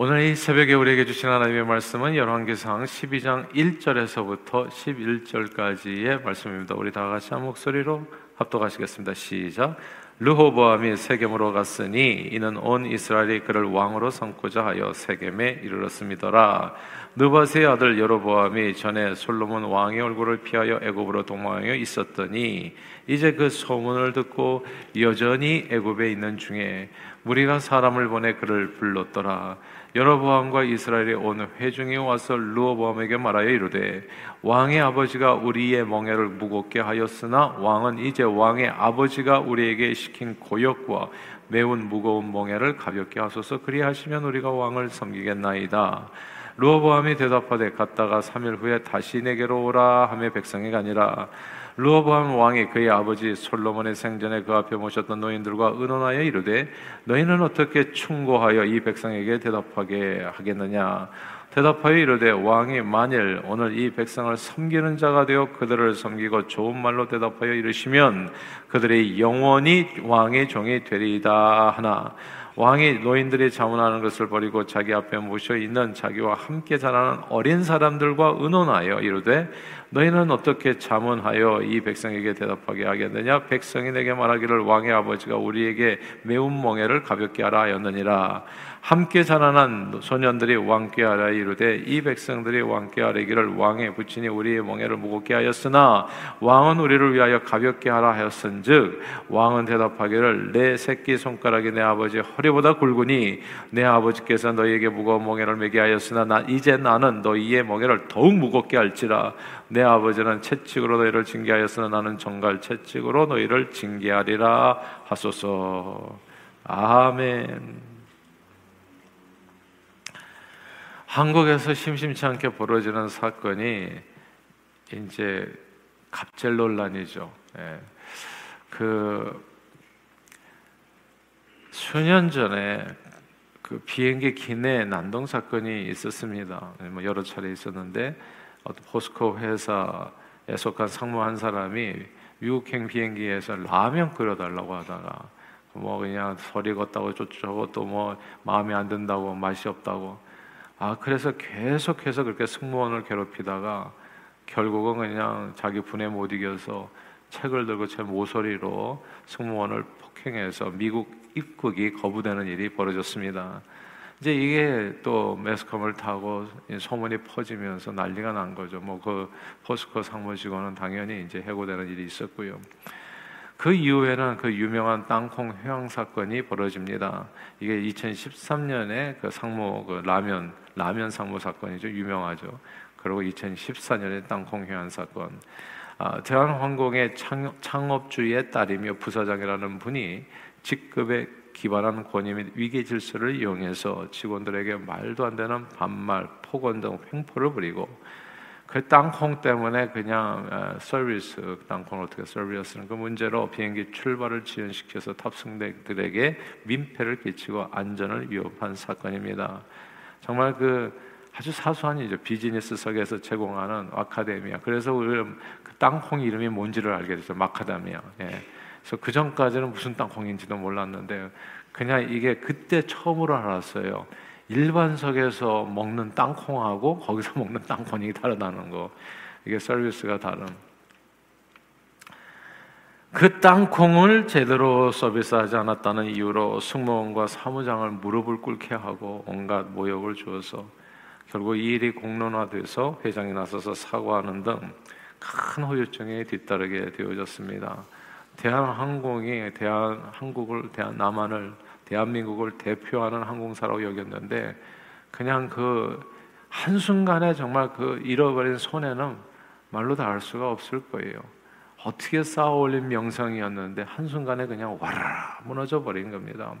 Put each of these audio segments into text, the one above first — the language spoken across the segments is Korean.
오늘 이 새벽에 우리에게 주신 하나님의 말씀은 열왕기상 12장 1절에서부터 11절까지의 말씀입니다. 우리 다 같이 한 목소리로 합독하시겠습니다. 시작. 르호보암이 세겜으로 갔으니 이는 온 이스라엘이 그를 왕으로 삼고자 하여 세겜에 이르렀습니다라. 느바스의 아들 여로보암이 전에 솔로몬 왕의 얼굴을 피하여 애굽으로 도망하여 있었더니 이제 그 소문을 듣고 여전히 애굽에 있는 중에 무리가 사람을 보내 그를 불렀더라. 여로보암과 이스라엘의 온 회중이 와서 르호보암에게 말하여 이르되 왕의 아버지가 우리의 멍에를 무겁게 하였으나 왕은 이제 왕의 아버지가 우리에게 시킨 고역과 매운 무거운 멍에를 가볍게 하소서 그리하시면 우리가 왕을 섬기겠나이다. 르호보암이 대답하되 갔다가 3일 후에 다시 내게로 오라 하며 백성이 가니라 르호보암 왕이 그의 아버지 솔로몬의 생전에 그 앞에 모셨던 노인들과 의논하여 이르되 너희는 어떻게 충고하여 이 백성에게 대답하게 하겠느냐? 대답하여 이르되 왕이 만일 오늘 이 백성을 섬기는 자가 되어 그들을 섬기고 좋은 말로 대답하여 이르시면 그들의 영원히 왕의 종이 되리이다 하나 왕이 노인들이 자문하는 것을 버리고 자기 앞에 모셔 있는 자기와 함께 자라는 어린 사람들과 의논하여 이르되 너희는 어떻게 자문하여 이 백성에게 대답하게 하겠느냐? 백성이 내게 말하기를 왕의 아버지가 우리에게 매운 멍에를 가볍게 하라 하였느니라. 함께 자라난 소년들이 왕께 하라 이르되 이 백성들이 왕께 하려기를 왕의 부친이 우리의 멍에를 무겁게 하였으나 왕은 우리를 위하여 가볍게 하라 하였은즉 왕은 대답하기를 내 새끼 손가락이 내 아버지 허리보다 굵으니 내 아버지께서 너희에게 무거운 멍에를 매게 하였으나 나 이제 나는 너희의 멍에를 더욱 무겁게 할지라 내 아버지는 채찍으로 너희를 징계하였으나 나는 정갈 채찍으로 너희를 징계하리라 하소서 아멘. 한국에서 심심치 않게 벌어지는 사건이 이제 갑질 논란이죠. 예. 그 수년 전에 그 비행기 기내 난동 사건이 있었습니다. 뭐 여러 차례 있었는데 포스코 회사에 속한 상무 한 사람이 미국행 비행기에서 라면 끓여달라고 하다가 뭐 그냥 소리 걷다고 저쩌고 뭐 마음에 안 든다고 맛이 없다고 아 그래서 계속해서 그렇게 승무원을 괴롭히다가 결국은 그냥 자기 분에 못 이겨서 책을 들고 제 모서리로 승무원을 폭행해서 미국 입국이 거부되는 일이 벌어졌습니다. 이제 이게 또 매스컴을 타고 소문이 퍼지면서 난리가 난 거죠. 뭐 그 포스코 상무 직원은 당연히 이제 해고되는 일이 있었고요. 그 이후에는 그 유명한 땅콩 회항 사건이 벌어집니다. 이게 2013년에 그 상무 그 라면 라면 상무 사건이죠. 유명하죠. 그리고 2014년에 땅콩 회항 사건. 아, 대한항공의 창, 업주의 딸이며 부사장이라는 분이 직급에 기반한 권위 및 위계 질서를 이용해서 직원들에게 말도 안 되는 반말, 폭언 등 횡포를 부리고 그 땅콩 때문에 그냥 어, 서비스 땅콩을 어떻게 서비스하는 그 문제로 비행기 출발을 지연시켜서 탑승객들에게 민폐를 끼치고 안전을 위협한 사건입니다. 정말 그 아주 사소한 이제 비즈니스석에서 제공하는 아카데미아. 그래서 우리 그 땅콩 이름이 뭔지를 알게 됐어요. 마카다미아. 예. 그래서 그 전까지는 무슨 땅콩인지도 몰랐는데 그냥 이게 그때 처음으로 알았어요. 일반석에서 먹는 땅콩하고 거기서 먹는 땅콩이 다르다는 거. 이게 서비스가 다른. 그 땅콩을 제대로 서비스하지 않았다는 이유로 승무원과 사무장을 무릎을 꿇게 하고 온갖 모욕을 주어서 결국 이 일이 공론화돼서 회장이 나서서 사과하는 등 큰 후유증에 뒤따르게 되어졌습니다. 대한항공이 대한항국을 대한 남한을 대한민국을 대표하는 항공사라고 여겼는데 그냥 그 한순간에 정말 그 잃어버린 손해는 말로 다 알 수가 없을 거예요. 어떻게 쌓아 올린 명성이었는데 한순간에 그냥 와라 무너져 버린 겁니다.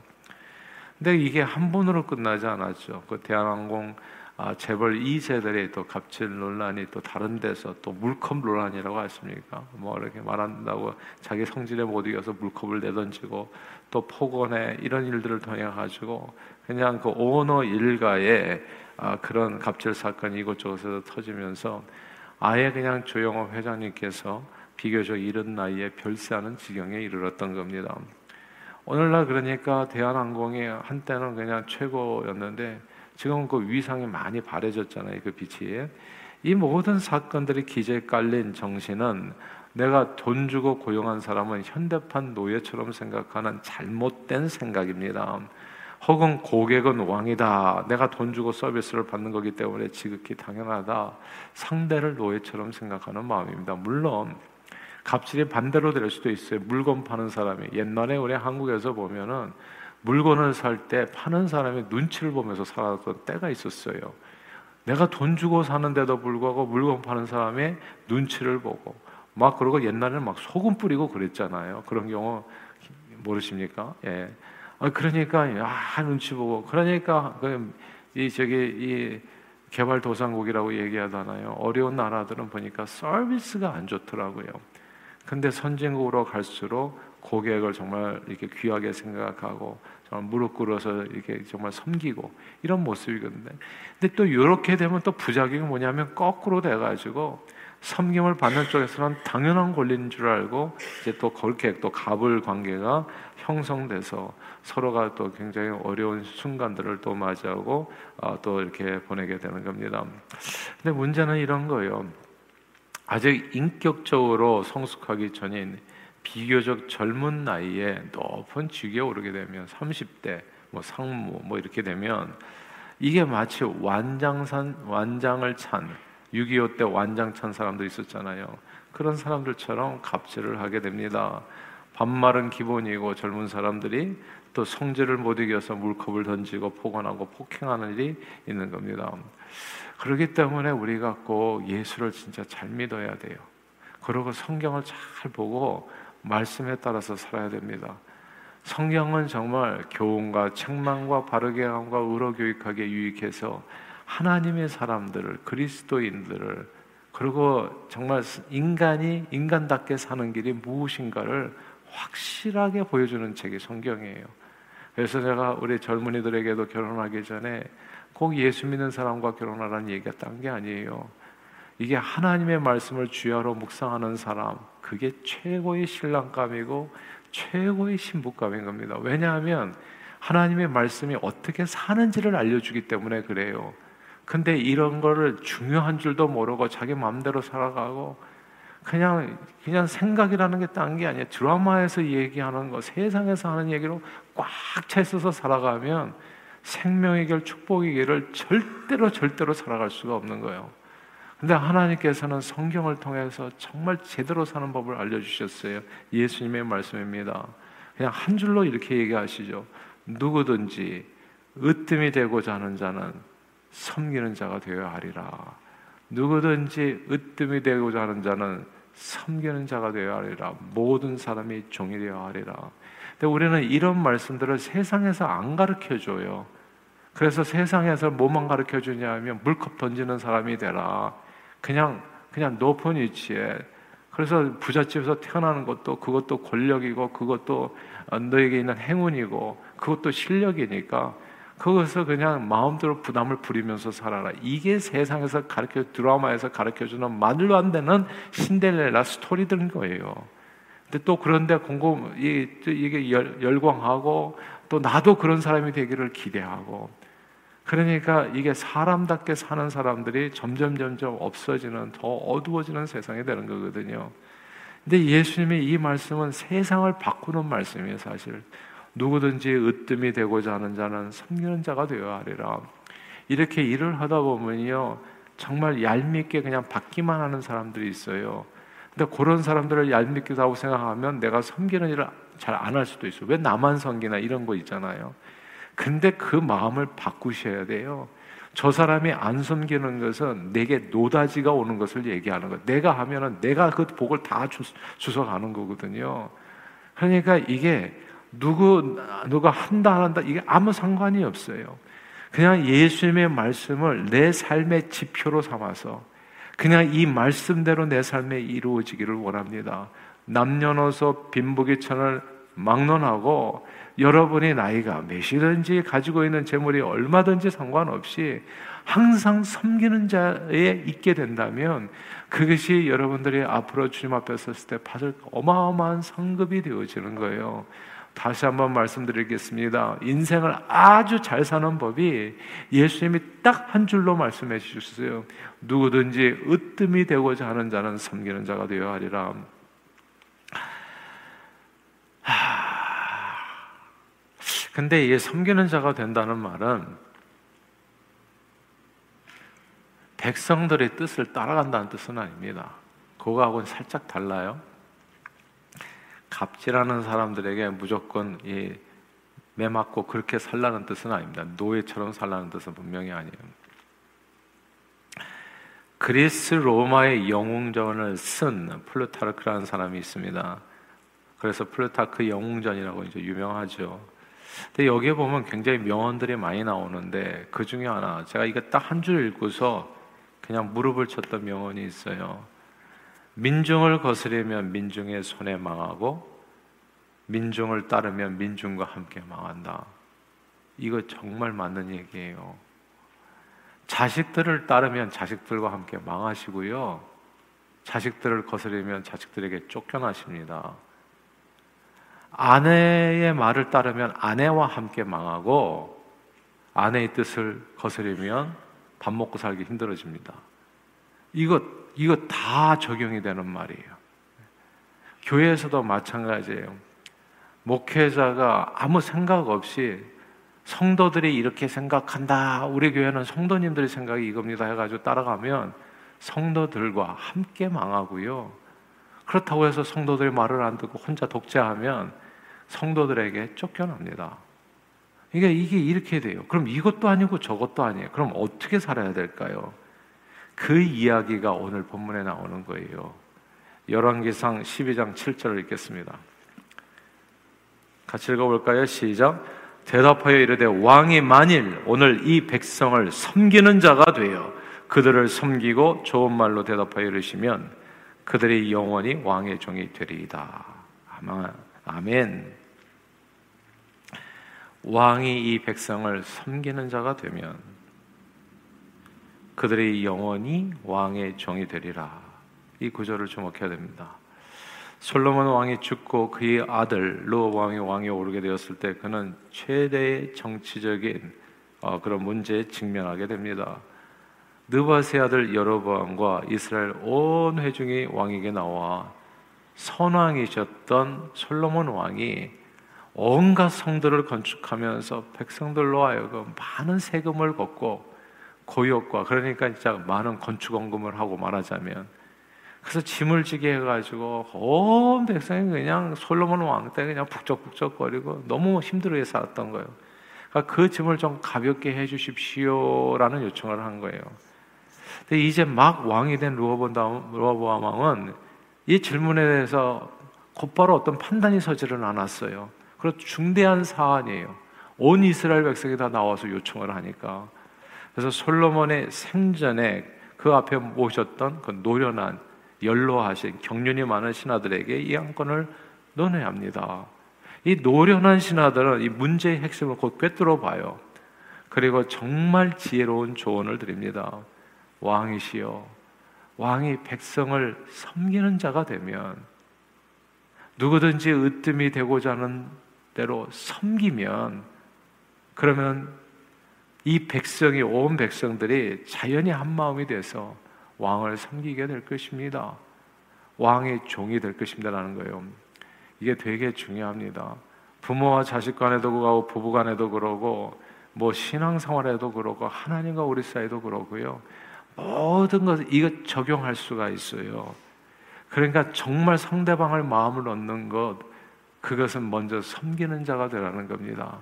근데 이게 한 번으로 끝나지 않았죠. 그 대한항공 아, 재벌 2세들의 또 갑질 논란이 또 다른 데서 또 물컵 논란이라고 하십니까? 뭐 이렇게 말한다고 자기 성질에 못 이겨서 물컵을 내던지고 또 폭언에 이런 일들을 통해 가지고 그냥 그 오너 일가의 아, 그런 갑질 사건이 이곳저곳에서 터지면서 아예 그냥 조영호 회장님께서 비교적 이른 나이에 별세하는 지경에 이르렀던 겁니다. 오늘날 그러니까 대한항공이 한때는 그냥 최고였는데 지금 그 위상이 많이 바래졌잖아요. 그 빛이. 이 모든 사건들이 기저에 깔린 정신은 내가 돈 주고 고용한 사람은 현대판 노예처럼 생각하는 잘못된 생각입니다. 혹은 고객은 왕이다. 내가 돈 주고 서비스를 받는 거기 때문에 지극히 당연하다. 상대를 노예처럼 생각하는 마음입니다. 물론 갑질이 반대로 될 수도 있어요. 물건 파는 사람이 옛날에 우리 한국에서 보면은 물건을 살 때 파는 사람이 눈치를 보면서 살았던 때가 있었어요. 내가 돈 주고 사는데도 불구하고 물건 파는 사람의 눈치를 보고 막 그러고 옛날에는 막 소금 뿌리고 그랬잖아요. 그런 경우 모르십니까? 예. 아, 그러니까 아 눈치 보고 그러니까 그이 저기 이 개발 도상국이라고 얘기하잖아요. 어려운 나라들은 보니까 서비스가 안 좋더라고요. 근데 선진국으로 갈수록 고객을 정말 이렇게 귀하게 생각하고 정말 무릎 꿇어서 이렇게 정말 섬기고 이런 모습이거든요. 근데 또 이렇게 되면 또 부작용이 뭐냐면 거꾸로 돼가지고 섬김을 받는 쪽에서는 당연한 권리인 줄 알고 이제 또 그렇게 또 갑을 관계가 형성돼서 서로가 또 굉장히 어려운 순간들을 또 맞이하고 어, 또 이렇게 보내게 되는 겁니다. 근데 문제는 이런 거예요. 아직 인격적으로 성숙하기 전인 비교적 젊은 나이에 높은 직위에 오르게 되면 30대 뭐 상무 뭐 이렇게 되면 이게 마치 완장산 완장을 찬 6.25 때 완장 찬 사람도 있었잖아요. 그런 사람들처럼 갑질을 하게 됩니다. 반말은 기본이고 젊은 사람들이 또 성질을 못 이겨서 물컵을 던지고 폭언하고 폭행하는 일이 있는 겁니다. 그렇기 때문에 우리가 꼭 예수를 진짜 잘 믿어야 돼요. 그리고 성경을 잘 보고 말씀에 따라서 살아야 됩니다. 성경은 정말 교훈과 책망과 바르게 함과 의로 교육하게 유익해서 하나님의 사람들을 그리스도인들을 그리고 정말 인간이 인간답게 사는 길이 무엇인가를 확실하게 보여주는 책이 성경이에요. 그래서 제가 우리 젊은이들에게도 결혼하기 전에 꼭 예수 믿는 사람과 결혼하라는 얘기가 딴 게 아니에요. 이게 하나님의 말씀을 주야로 묵상하는 사람, 그게 최고의 신랑감이고 최고의 신부감인 겁니다. 왜냐하면 하나님의 말씀이 어떻게 사는지를 알려주기 때문에 그래요. 근데 이런 거를 중요한 줄도 모르고 자기 마음대로 살아가고 그냥 그냥 생각이라는 게 딴 게 아니야. 드라마에서 얘기하는 거, 세상에서 하는 얘기로 꽉 차 있어서 살아가면 생명의 길, 축복의 길을 절대로 절대로 살아갈 수가 없는 거예요. 근데 하나님께서는 성경을 통해서 정말 제대로 사는 법을 알려주셨어요. 예수님의 말씀입니다. 그냥 한 줄로 이렇게 얘기하시죠. 누구든지 으뜸이 되고자 하는 자는 섬기는 자가 되어야 하리라. 누구든지 으뜸이 되고자 하는 자는 섬기는 자가 되어야 하리라. 모든 사람이 종이 되어야 하리라. 근데 우리는 이런 말씀들을 세상에서 안 가르쳐 줘요. 그래서 세상에서 뭐만 가르쳐 주냐면 물컵 던지는 사람이 되라. 그냥 그냥 높은 위치에 그래서 부잣집에서 태어나는 것도 그것도 권력이고 그것도 너에게 있는 행운이고 그것도 실력이니까 거기서 그냥 마음대로 부담을 부리면서 살아라. 이게 세상에서 가르쳐 드라마에서 가르쳐 주는 말로 안 되는 신데렐라 스토리들인 거예요. 근데 또 그런데 공고 이게 열광하고 또 나도 그런 사람이 되기를 기대하고 그러니까 이게 사람답게 사는 사람들이 점점 점점 없어지는 더 어두워지는 세상이 되는 거거든요. 근데 예수님의 이 말씀은 세상을 바꾸는 말씀이에요, 사실. 누구든지 으뜸이 되고자 하는 자는 섬기는 자가 되어야 하리라. 이렇게 일을 하다 보면요. 정말 얄밉게 그냥 받기만 하는 사람들이 있어요. 근데 그런 사람들을 얄밉게다고 생각하면 내가 섬기는 일을 잘 안 할 수도 있어요. 왜 나만 섬기나 이런 거 있잖아요. 근데 그 마음을 바꾸셔야 돼요. 저 사람이 안 섬기는 것은 내게 노다지가 오는 것을 얘기하는 거. 내가 하면은 내가 그 복을 다 주, 주워가는 거거든요. 그러니까 이게 누구 누가 한다 안 한다 이게 아무 상관이 없어요. 그냥 예수님의 말씀을 내 삶의 지표로 삼아서 그냥 이 말씀대로 내 삶에 이루어지기를 원합니다. 남녀노소 빈부귀천을 막론하고 여러분의 나이가 몇이든지 가지고 있는 재물이 얼마든지 상관없이 항상 섬기는 자에 있게 된다면 그것이 여러분들이 앞으로 주님 앞에 섰을 때 받을 어마어마한 상급이 되어지는 거예요. 다시 한번 말씀드리겠습니다. 인생을 아주 잘 사는 법이 예수님이 딱 한 줄로 말씀해 주셨어요. 누구든지 으뜸이 되고자 하는 자는 섬기는 자가 되어야 하리라. 근데 이 섬기는 자가 된다는 말은 백성들의 뜻을 따라간다는 뜻은 아닙니다. 그거하고는 살짝 달라요. 갑질하는 사람들에게 무조건 이 매 맞고 그렇게 살라는 뜻은 아닙니다. 노예처럼 살라는 뜻은 분명히 아니에요. 그리스 로마의 영웅전을 쓴 플루타르크라는 사람이 있습니다. 그래서 플루타크 영웅전이라고 이제 유명하죠. 근데 여기에 보면 굉장히 명언들이 많이 나오는데 그 중에 하나 제가 이거 딱 한 줄 읽고서 그냥 무릎을 쳤던 명언이 있어요. 민중을 거스르면 민중의 손에 망하고 민중을 따르면 민중과 함께 망한다. 이거 정말 맞는 얘기예요. 자식들을 따르면 자식들과 함께 망하시고요. 자식들을 거스르면 자식들에게 쫓겨나십니다. 아내의 말을 따르면 아내와 함께 망하고 아내의 뜻을 거스르면 밥 먹고 살기 힘들어집니다. 이거 이거 다 적용이 되는 말이에요. 교회에서도 마찬가지예요. 목회자가 아무 생각 없이 성도들이 이렇게 생각한다. 우리 교회는 성도님들의 생각이 이겁니다. 해가지고 따라가면 성도들과 함께 망하고요. 그렇다고 해서 성도들의 말을 안 듣고 혼자 독재하면 성도들에게 쫓겨납니다. 이게, 이게 이렇게 돼요. 그럼 이것도 아니고 저것도 아니에요. 그럼 어떻게 살아야 될까요? 그 이야기가 오늘 본문에 나오는 거예요. 열왕기상 12장 7절을 읽겠습니다. 같이 읽어볼까요? 시작. 대답하여 이르되 왕이 만일 오늘 이 백성을 섬기는 자가 되어 그들을 섬기고 좋은 말로 대답하여 이르시면 그들이 영원히 왕의 종이 되리이다. 아멘. 왕이 이 백성을 섬기는 자가 되면 그들이 영원히 왕의 종이 되리라. 이 구절을 주목해야 됩니다. 솔로몬 왕이 죽고 그의 아들 로 왕이 왕에 오르게 되었을 때 그는 최대의 정치적인 어, 그런 문제에 직면하게 됩니다. 느바세 아들 여로보암과 이스라엘 온 회중이 왕에게 나와 선왕이셨던 솔로몬 왕이 온갖 성들을 건축하면서 백성들로 하여금 많은 세금을 걷고 고역과 그러니까 진짜 많은 건축 원금을 하고 말하자면 그래서 짐을 지게 해가지고 온 백성이 그냥 솔로몬 왕 때 그냥 북적북적거리고 너무 힘들어해 살았던 거예요. 그러니까 그 짐을 좀 가볍게 해주십시오라는 요청을 한 거예요. 근데 이제 막 왕이 된 루어보암 왕은 이 질문에 대해서 곧바로 어떤 판단이 서지를 않았어요. 그리고 중대한 사안이에요. 온 이스라엘 백성이 다 나와서 요청을 하니까 그래서 솔로몬의 생전에 그 앞에 모셨던 그 노련한 연로하신 경륜이 많은 신하들에게 이 안건을 논해야 합니다. 이 노련한 신하들은 이 문제의 핵심을 곧 꿰뚫어 봐요. 그리고 정말 지혜로운 조언을 드립니다. 왕이시여, 왕이 백성을 섬기는 자가 되면 누구든지 으뜸이 되고자 하는 대로 섬기면 그러면 이 백성이 온 백성들이 자연히 한 마음이 돼서 왕을 섬기게 될 것입니다. 왕의 종이 될 것입니다라는 거예요. 이게 되게 중요합니다. 부모와 자식 간에도 그러고 부부 간에도 그러고 뭐 신앙생활에도 그러고 하나님과 우리 사이도 그러고요. 모든 것을 이거 적용할 수가 있어요. 그러니까 정말 상대방을 마음을 얻는 것 그것은 먼저 섬기는 자가 되라는 겁니다.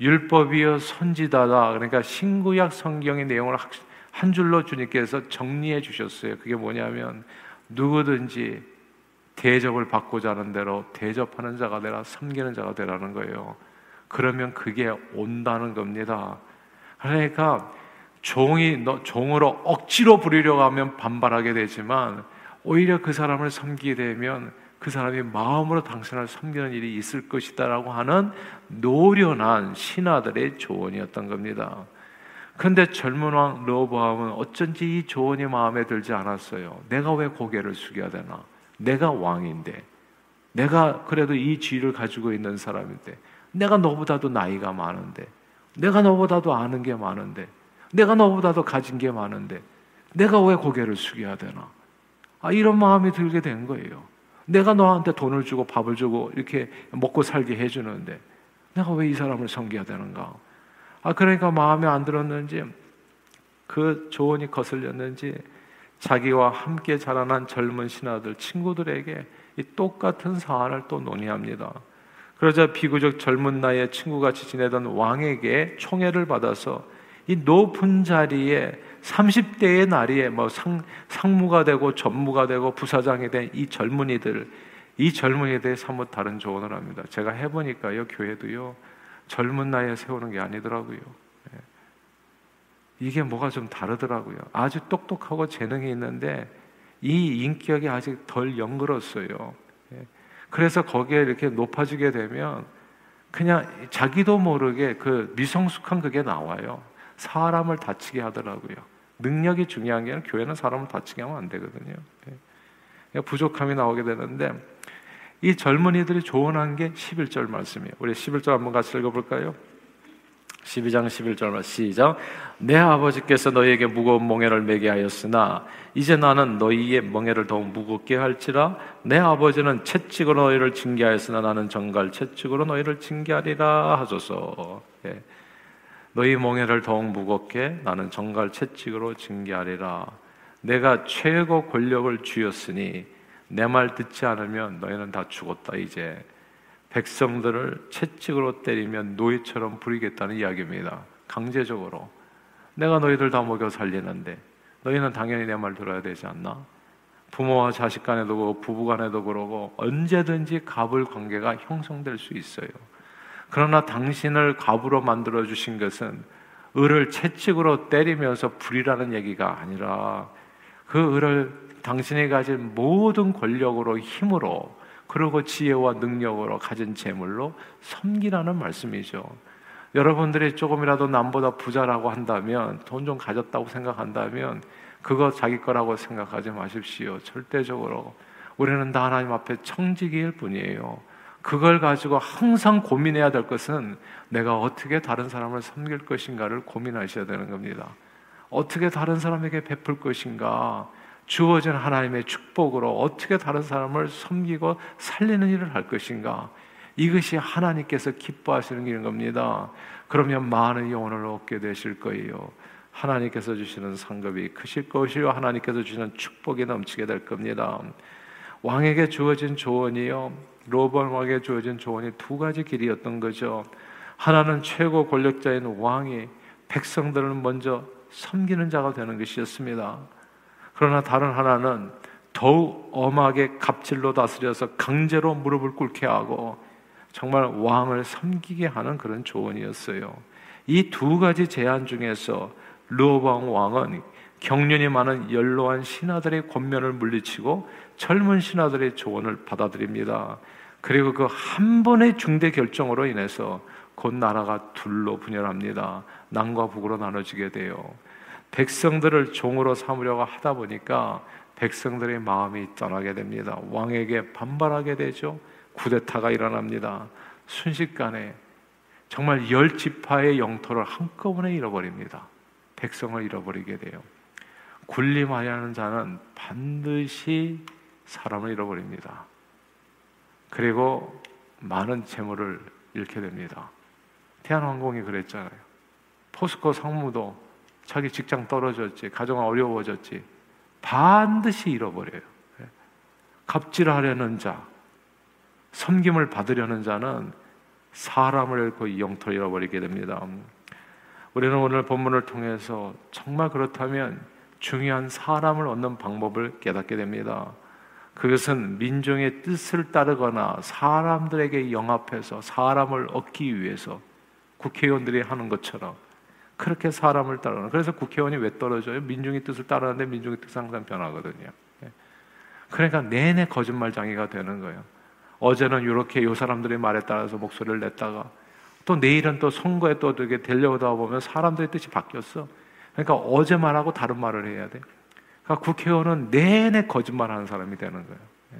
율법이요 선지다다. 그러니까 신구약 성경의 내용을 한 줄로 주님께서 정리해 주셨어요. 그게 뭐냐면 누구든지 대접을 받고자 하는 대로 대접하는 자가 되라 섬기는 자가 되라는 거예요. 그러면 그게 온다는 겁니다. 그러니까 종이 너 종으로 억지로 부리려고 하면 반발하게 되지만 오히려 그 사람을 섬기게 되면 그 사람이 마음으로 당신을 섬기는 일이 있을 것이다라고 하는 노련한 신하들의 조언이었던 겁니다. 근데 젊은 왕 르호보암은 어쩐지 이 조언이 마음에 들지 않았어요. 내가 왜 고개를 숙여야 되나? 내가 왕인데 내가 그래도 이 지위를 가지고 있는 사람인데, 내가 너보다도 나이가 많은데, 내가 너보다도 아는 게 많은데, 내가 너보다도 가진 게 많은데, 내가 왜 고개를 숙여야 되나? 아, 이런 마음이 들게 된 거예요. 내가 너한테 돈을 주고 밥을 주고 이렇게 먹고 살게 해주는데, 내가 왜 이 사람을 섬겨야 되는가? 아, 그러니까 마음에 안 들었는지, 그 조언이 거슬렸는지, 자기와 함께 자라난 젊은 신하들, 친구들에게 이 똑같은 사안을 또 논의합니다. 그러자 비교적 젊은 나이에 친구같이 지내던 왕에게 총애를 받아서 이 높은 자리에 30대의 나이에 뭐 상, 상무가 되고 전무가 되고 부사장이 된 이 젊은이들, 이 젊은이들에 사뭇 다른 조언을 합니다. 제가 해보니까요, 교회도요, 젊은 나이에 세우는 게 아니더라고요. 예. 이게 뭐가 좀 다르더라고요. 아주 똑똑하고 재능이 있는데 이 인격이 아직 덜 연그렀어요. 예. 그래서 거기에 이렇게 높아지게 되면 그냥 자기도 모르게 그 미성숙한 그게 나와요. 사람을 다치게 하더라고요. 능력이 중요한 게 아니라 교회는 사람을 다치게 하면 안 되거든요. 예. 부족함이 나오게 되는데 이 젊은이들이 조언한 게 11절 말씀이에요. 우리 11절 한번 같이 읽어볼까요? 12장 11절 시작. 내 아버지께서 너희에게 무거운 멍에를 매게 하였으나 이제 나는 너희의 멍에를 더욱 무겁게 할지라 내 아버지는 채찍으로 너희를 징계하였으나 나는 정갈 채찍으로 너희를 징계하리라 하소서. 예. 너희 멍에를 더욱 무겁게 나는 정갈 채찍으로 징계하리라. 내가 최고 권력을 쥐었으니 내 말 듣지 않으면 너희는 다 죽었다 이제. 백성들을 채찍으로 때리면 노예처럼 부리겠다는 이야기입니다. 강제적으로. 내가 너희들 다 먹여 살리는데 너희는 당연히 내 말 들어야 되지 않나? 부모와 자식 간에도 그렇고 부부 간에도 그러고 언제든지 갑을 관계가 형성될 수 있어요. 그러나 당신을 갑으로 만들어 주신 것은 을을 채찍으로 때리면서 불이라는 얘기가 아니라 그 을을 당신이 가진 모든 권력으로 힘으로 그리고 지혜와 능력으로 가진 재물로 섬기라는 말씀이죠. 여러분들이 조금이라도 남보다 부자라고 한다면 돈 좀 가졌다고 생각한다면 그거 자기 거라고 생각하지 마십시오. 절대적으로 우리는 다 하나님 앞에 청지기일 뿐이에요. 그걸 가지고 항상 고민해야 될 것은 내가 어떻게 다른 사람을 섬길 것인가를 고민하셔야 되는 겁니다. 어떻게 다른 사람에게 베풀 것인가? 주어진 하나님의 축복으로 어떻게 다른 사람을 섬기고 살리는 일을 할 것인가? 이것이 하나님께서 기뻐하시는 일인 겁니다. 그러면 많은 영혼을 얻게 되실 거예요. 하나님께서 주시는 상급이 크실 것이요. 하나님께서 주시는 축복이 넘치게 될 겁니다. 왕에게 주어진 조언이요. 로번 왕에게 주어진 조언이 두 가지 길이었던 거죠. 하나는 최고 권력자인 왕이 백성들을 먼저 섬기는 자가 되는 것이었습니다. 그러나 다른 하나는 더욱 엄하게 갑질로 다스려서 강제로 무릎을 꿇게 하고 정말 왕을 섬기게 하는 그런 조언이었어요. 이 두 가지 제안 중에서 르호방 왕은 경륜이 많은 연로한 신하들의 권면을 물리치고 젊은 신하들의 조언을 받아들입니다. 그리고 그 한 번의 중대 결정으로 인해서 곧 나라가 둘로 분열합니다. 남과 북으로 나눠지게 돼요. 백성들을 종으로 삼으려고 하다 보니까 백성들의 마음이 떠나게 됩니다. 왕에게 반발하게 되죠. 쿠데타가 일어납니다. 순식간에 정말 열 지파의 영토를 한꺼번에 잃어버립니다. 백성을 잃어버리게 돼요. 군림하려는 자는 반드시 사람을 잃어버립니다. 그리고 많은 재물을 잃게 됩니다. 태안항공이 그랬잖아요. 포스코 상무도 자기 직장 떨어졌지, 가정 어려워졌지, 반드시 잃어버려요. 예. 갑질하려는 자, 섬김을 받으려는 자는 사람을 잃고 영토를 잃어버리게 됩니다. 우리는 오늘 본문을 통해서 정말 그렇다면 중요한 사람을 얻는 방법을 깨닫게 됩니다. 그것은 민중의 뜻을 따르거나 사람들에게 영합해서 사람을 얻기 위해서 국회의원들이 하는 것처럼 그렇게 사람을 따르는. 그래서 국회의원이 왜 떨어져요? 민중의 뜻을 따르는데 민중의 뜻은 항상 변하거든요. 예. 그러니까 내내 거짓말장애가 되는 거예요. 어제는 이렇게 이 사람들의 말에 따라서 목소리를 냈다가 또 내일은 또 선거에 또 되게 되려다 보면 사람들의 뜻이 바뀌었어. 그러니까 어제 말하고 다른 말을 해야 돼. 그러니까 국회의원은 내내 거짓말하는 사람이 되는 거예요. 예.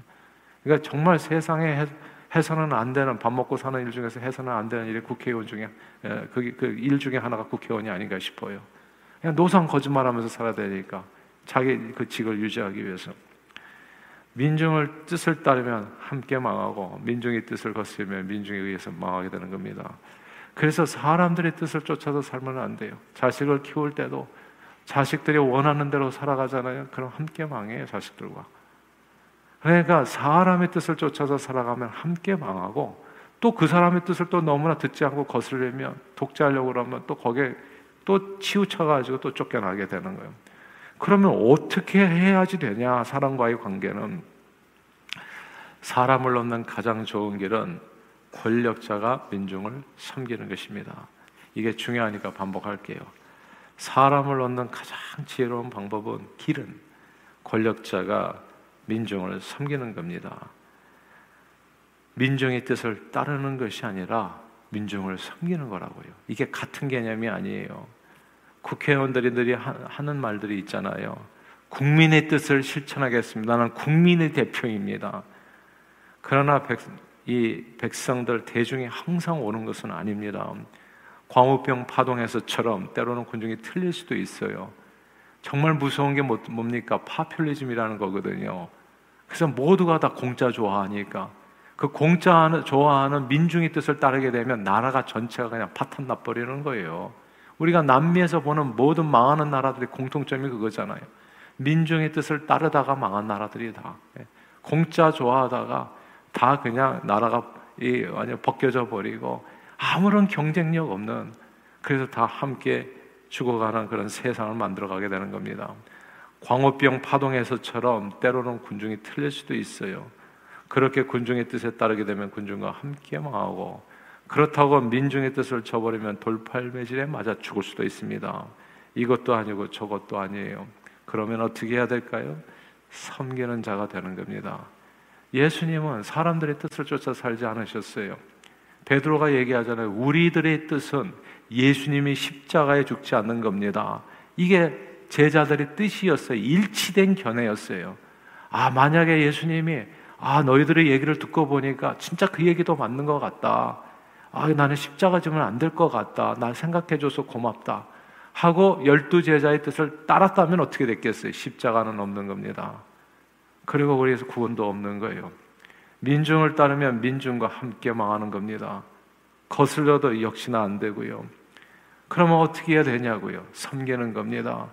그러니까 정말 세상에 해서는 안 되는 밥 먹고 사는 일 중에서 해서는 안 되는 일이 국회의원 중에 그일 중에 하나가 국회의원이 아닌가 싶어요. 그냥 노상 거짓말하면서 살아야 되니까 자기 그 직을 유지하기 위해서 민중을 뜻을 따르면 함께 망하고 민중의 뜻을 거스르면 민중에 의해서 망하게 되는 겁니다. 그래서 사람들의 뜻을 쫓아서 살면 안 돼요. 자식을 키울 때도 자식들이 원하는 대로 살아가잖아요. 그럼 함께 망해요, 자식들과. 그러니까 사람의 뜻을 쫓아서 살아가면 함께 망하고 또 그 사람의 뜻을 또 너무나 듣지 않고 거스르면 독재하려고 그러면 또 거기에 또 치우쳐가지고 또 쫓겨나게 되는 거예요. 그러면 어떻게 해야지 되냐? 사람과의 관계는 사람을 얻는 가장 좋은 길은 권력자가 민중을 섬기는 것입니다. 이게 중요하니까 반복할게요. 사람을 얻는 가장 지혜로운 방법은 길은 권력자가 민중을 섬기는 겁니다. 민중의 뜻을 따르는 것이 아니라 민중을 섬기는 거라고요. 이게 같은 개념이 아니에요. 국회의원들이 늘 하는 말들이 있잖아요. 국민의 뜻을 실천하겠습니다. 나는 국민의 대표입니다. 그러나 백, 이 백성들 대중이 항상 오는 것은 아닙니다. 광우병 파동에서처럼 때로는 군중이 틀릴 수도 있어요. 정말 무서운 게 뭐, 뭡니까? 파퓰리즘이라는 거거든요. 그래서 모두가 다 공짜 좋아하니까 그 공짜 좋아하는 민중의 뜻을 따르게 되면 나라가 전체가 그냥 파탄 나버리는 거예요. 우리가 남미에서 보는 모든 망하는 나라들의 공통점이 그거잖아요. 민중의 뜻을 따르다가 망한 나라들이 다 예. 공짜 좋아하다가 다 그냥 나라가 완전 벗겨져 버리고 아무런 경쟁력 없는 그래서 다 함께 죽어가는 그런 세상을 만들어가게 되는 겁니다. 광우병 파동에서처럼 때로는 군중이 틀릴 수도 있어요. 그렇게 군중의 뜻에 따르게 되면 군중과 함께 망하고 그렇다고 민중의 뜻을 저버리면 돌팔매질에 맞아 죽을 수도 있습니다. 이것도 아니고 저것도 아니에요. 그러면 어떻게 해야 될까요? 섬기는 자가 되는 겁니다. 예수님은 사람들의 뜻을 쫓아 살지 않으셨어요. 베드로가 얘기하잖아요. 우리들의 뜻은 예수님이 십자가에 죽지 않는 겁니다. 이게 제자들의 뜻이었어요. 일치된 견해였어요. 아, 만약에 예수님이 아, 너희들의 얘기를 듣고 보니까 진짜 그 얘기도 맞는 것 같다. 아, 나는 십자가 지면 안 될 것 같다. 날 생각해줘서 고맙다. 하고 열두 제자의 뜻을 따랐다면 어떻게 됐겠어요? 십자가는 없는 겁니다. 그리고 우리에서 구원도 없는 거예요. 민중을 따르면 민중과 함께 망하는 겁니다. 거슬려도 역시나 안 되고요. 그러면 어떻게 해야 되냐고요? 섬기는 겁니다.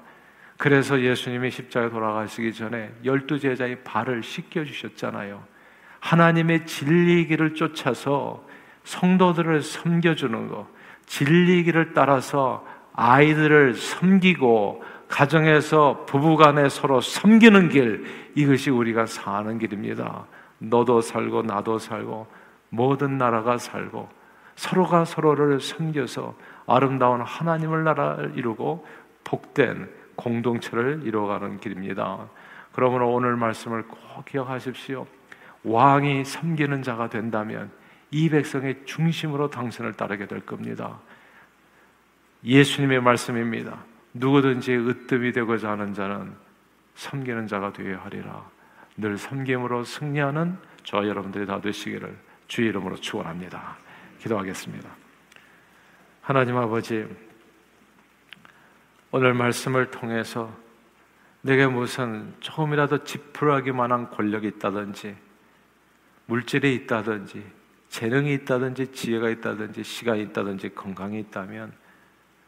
그래서 예수님이 십자가에 돌아가시기 전에 열두 제자의 발을 씻겨 주셨잖아요. 하나님의 진리 길을 쫓아서 성도들을 섬겨 주는 것, 진리 길을 따라서 아이들을 섬기고 가정에서 부부간에 서로 섬기는 길 이것이 우리가 사는 길입니다. 너도 살고 나도 살고 모든 나라가 살고 서로가 서로를 섬겨서 아름다운 하나님을 나라를 이루고 복된 공동체를 이루어가는 길입니다. 그러므로 오늘 말씀을 꼭 기억하십시오. 왕이 섬기는 자가 된다면 이 백성의 중심으로 당신을 따르게 될 겁니다. 예수님의 말씀입니다. 누구든지 으뜸이 되고자 하는 자는 섬기는 자가 되어야 하리라. 늘 섬김으로 승리하는 저 여러분들이 다 되시기를 주의 이름으로 축원합니다. 기도하겠습니다. 하나님 아버지 오늘 말씀을 통해서 내게 무슨 조금이라도 지푸라기 만한 권력이 있다든지 물질이 있다든지 재능이 있다든지 지혜가 있다든지 시간이 있다든지 건강이 있다면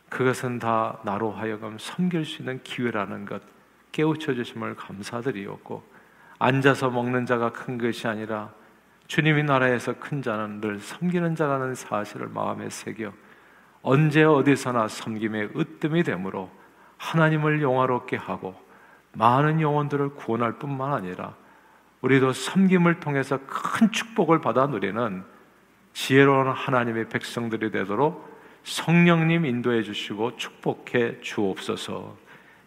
그것은 다 나로 하여금 섬길 수 있는 기회라는 것 깨우쳐 주심을 감사드리었고 앉아서 먹는 자가 큰 것이 아니라 주님의 나라에서 큰 자는 늘 섬기는 자라는 사실을 마음에 새겨 언제 어디서나 섬김의 으뜸이 되므로 하나님을 영화롭게 하고 많은 영혼들을 구원할 뿐만 아니라 우리도 섬김을 통해서 큰 축복을 받아 누리는 지혜로운 하나님의 백성들이 되도록 성령님 인도해 주시고 축복해 주옵소서.